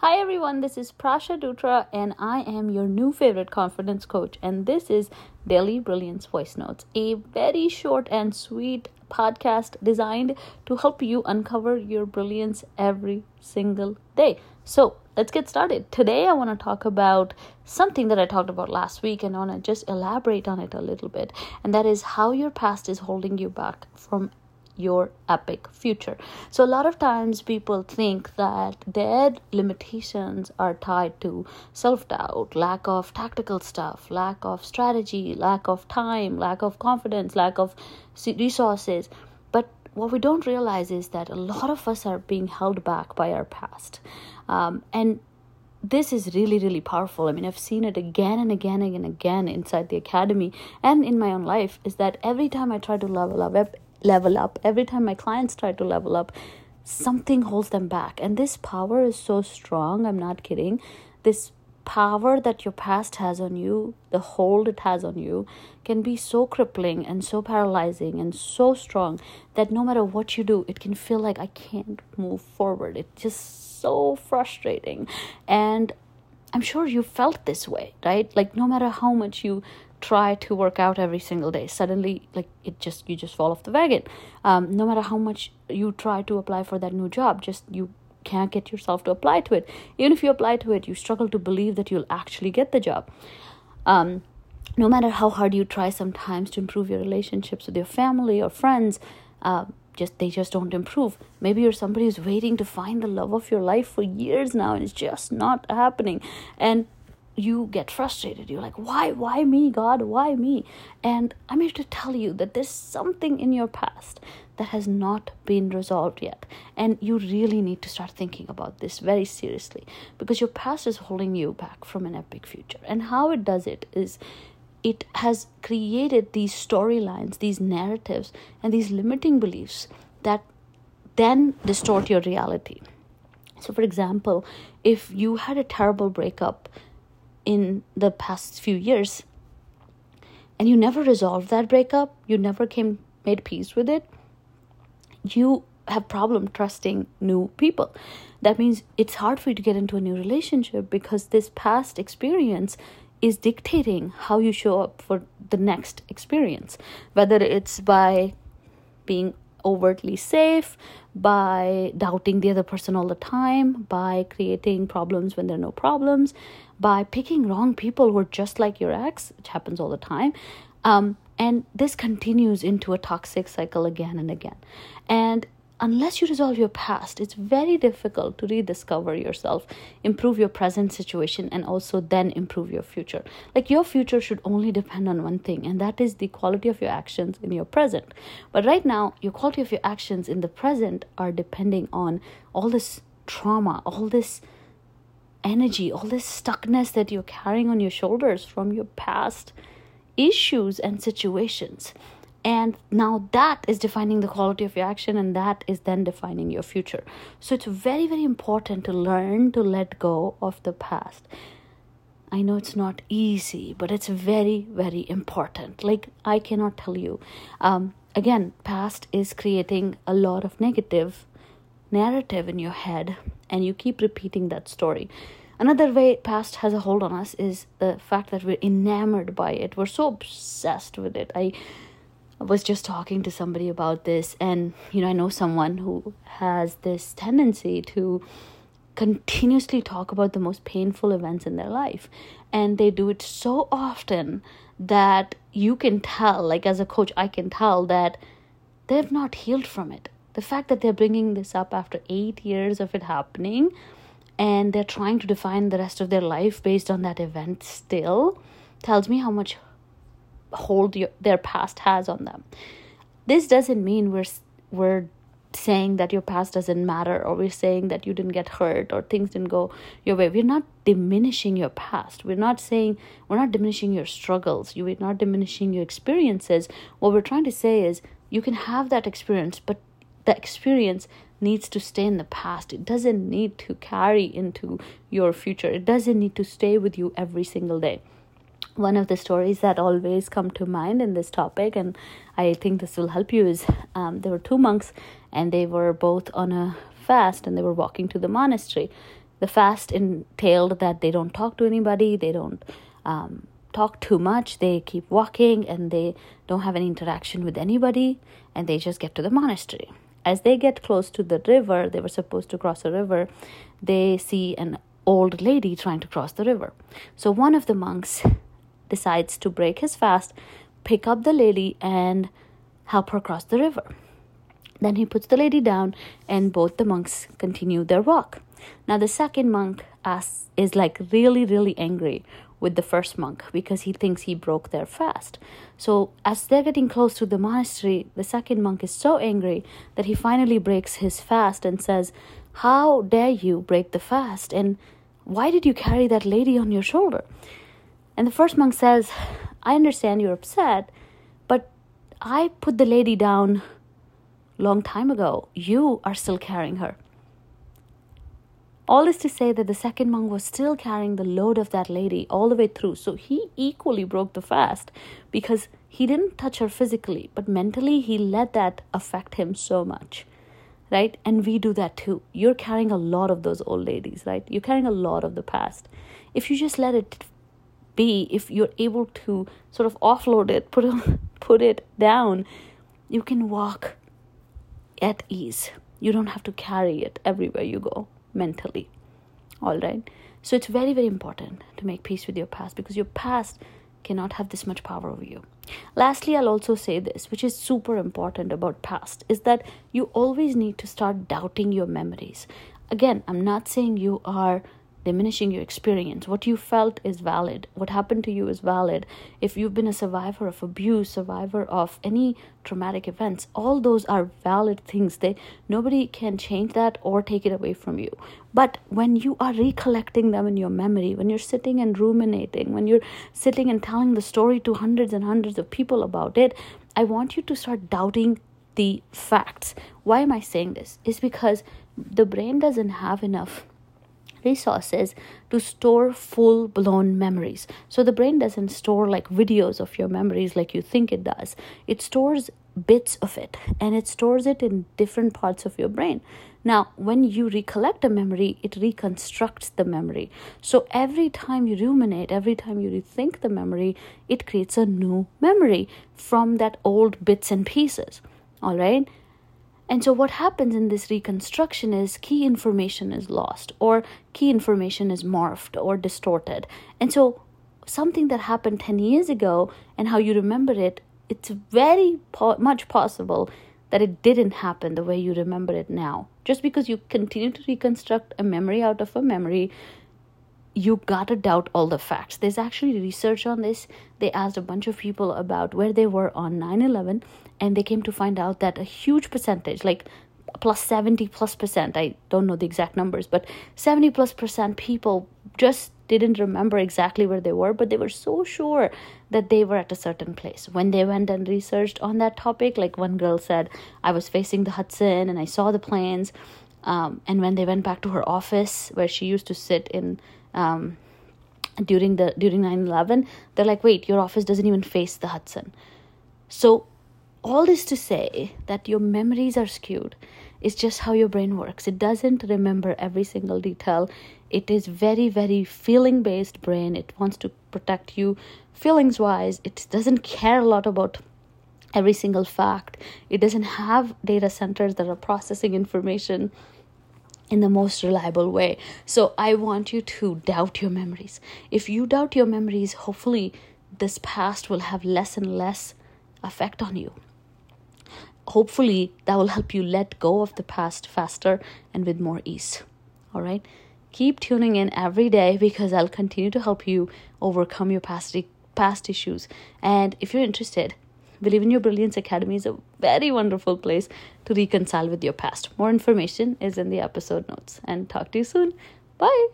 Hi everyone, this is Prasha Dutra and I am your new favorite confidence coach and this is Daily Brilliance Voice Notes, a very short and sweet podcast designed to help you uncover your brilliance every single day. So, let's get started. Today I want to talk about something that I talked about last week and I want to just elaborate on it a little bit and that is how your past is holding you back from your epic future. So, a lot of times people think that their limitations are tied to self doubt, lack of tactical stuff, lack of strategy, lack of time, lack of confidence, lack of resources. But what we don't realize is that a lot of us are being held back by our past. Um, and this is really really powerful i mean i've seen it again and again and again inside the academy and in my own life is that every time i try to level up level up. Every time my clients try to level up something holds them back. And this power is so strong i'm not kidding. This power that your past has on you the hold it has on you can be so crippling and so paralyzing and so strong that no matter what you do it can feel like i can't move forward. It's just so frustrating. And i'm sure you felt this way right? Like no matter how much you try to work out every single day. Suddenly like it just you just fall off the wagon. Um, no matter how much you try to apply for that new job just you can't get yourself to apply to it. Even if you apply to it you struggle to believe that you'll actually get the job. Um, no matter how hard you try sometimes to improve your relationships with your family or friends uh, just they just don't improve. Maybe you're somebody who's waiting to find the love of your life for years now and it's just not happening. And you get frustrated. You're like, why, why me, God? Why me? And I'm here to tell you that there's something in your past that has not been resolved yet. And you really need to start thinking about this very seriously because your past is holding you back from an epic future. And how it does it is it has created these storylines, these narratives, and these limiting beliefs that then distort your reality. So, for example, if you had a terrible breakup in the past few years. And you never resolved that breakup. You never came made peace with it. You have problem trusting new people. That means it's hard for you to get into a new relationship because this past experience is dictating how you show up for the next experience. Whether it's by being overtly safe by doubting the other person all the time, by creating problems when there are no problems, by picking wrong people who are just like your ex, which happens all the time. Um, and this continues into a toxic cycle again and again. And unless you resolve your past, it's very difficult to rediscover yourself, improve your present situation, and also then improve your future. Like your future should only depend on one thing, and that is the quality of your actions in your present. But right now, your quality of your actions in the present are depending on all this trauma, all this energy, all this stuckness that you're carrying on your shoulders from your past issues and situations. And now that is defining the quality of your action, and that is then defining your future. So it's very, very important to learn to let go of the past. I know it's not easy, but it's very, very important. Like, I cannot tell you. Um, again, past is creating a lot of negative narrative in your head, and you keep repeating that story. Another way past has a hold on us is the fact that we're enamored by it. We're so obsessed with it. I was just talking to somebody about this, and you know, I know someone who has this tendency to continuously talk about the most painful events in their life, and they do it so often that you can tell, like as a coach, I can tell that they've not healed from it. The fact that they're bringing this up after eight years of it happening and they're trying to define the rest of their life based on that event still tells me how much hold your, their past has on them. This doesn't mean we're we're saying that your past doesn't matter or we're saying that you didn't get hurt or things didn't go your way. We're not diminishing your past. We're not saying we're not diminishing your struggles. You we're not diminishing your experiences. What we're trying to say is you can have that experience, but the experience needs to stay in the past. It doesn't need to carry into your future. It doesn't need to stay with you every single day one of the stories that always come to mind in this topic and i think this will help you is um, there were two monks and they were both on a fast and they were walking to the monastery The fast entailed that they don't talk to anybody, they don't um, talk too much, they keep walking, and they don't have any interaction with anybody, and they just get to the monastery. As they get close to the river, they were supposed to cross a river, they see an old lady trying to cross the river. So one of the monks decides to break his fast, pick up the lady, and help her cross the river. Then he puts the lady down, and both the monks continue their walk. Now, the second monk asks, is like really, really angry with the first monk because he thinks he broke their fast. So, as they're getting close to the monastery, the second monk is so angry that he finally breaks his fast and says, How dare you break the fast? And why did you carry that lady on your shoulder? And the first monk says, I understand you're upset, but I put the lady down long time ago. You are still carrying her. All is to say that the second monk was still carrying the load of that lady all the way through. So he equally broke the fast because he didn't touch her physically, but mentally he let that affect him so much. Right? And we do that too. You're carrying a lot of those old ladies, right? You're carrying a lot of the past. If you just let it be, if you're able to sort of offload it, put it, put it down, you can walk at ease. You don't have to carry it everywhere you go mentally. All right. So it's very, very important to make peace with your past because your past cannot have this much power over you. Lastly, I'll also say this, which is super important about past, is that you always need to start doubting your memories. Again, I'm not saying you are diminishing your experience. What you felt is valid. What happened to you is valid. If you've been a survivor of abuse, survivor of any traumatic events, all those are valid things. They nobody can change that or take it away from you. But when you are recollecting them in your memory, when you're sitting and ruminating, when you're sitting and telling the story to hundreds and hundreds of people about it, I want you to start doubting the facts. Why am I saying this? Is because the brain doesn't have enough resources to store full blown memories. So the brain doesn't store like videos of your memories like you think it does. It stores bits of it and it stores it in different parts of your brain. Now, when you recollect a memory, it reconstructs the memory. So every time you ruminate, every time you rethink the memory, it creates a new memory from that old bits and pieces. All right. And so, what happens in this reconstruction is key information is lost, or key information is morphed or distorted. And so, something that happened 10 years ago and how you remember it, it's very po- much possible that it didn't happen the way you remember it now. Just because you continue to reconstruct a memory out of a memory you gotta doubt all the facts. There's actually research on this. They asked a bunch of people about where they were on 9 11, and they came to find out that a huge percentage, like plus 70 plus percent, I don't know the exact numbers, but 70 plus percent people just didn't remember exactly where they were, but they were so sure that they were at a certain place. When they went and researched on that topic, like one girl said, I was facing the Hudson and I saw the planes. Um, and when they went back to her office where she used to sit in um, during the during 9-11 they're like wait your office doesn't even face the hudson. So all this to say that your memories are skewed. Is just how your brain works. It doesn't remember every single detail. It is very very feeling based brain. It wants to protect you feelings wise it doesn't care a lot about every single fact. It doesn't have data centers that are processing information in the most reliable way. So I want you to doubt your memories. If you doubt your memories, hopefully this past will have less and less effect on you. Hopefully that will help you let go of the past faster and with more ease. All right? Keep tuning in every day because I'll continue to help you overcome your past past issues. And if you're interested, Believe in Your Brilliance Academy is a very wonderful place to reconcile with your past. More information is in the episode notes. And talk to you soon. Bye.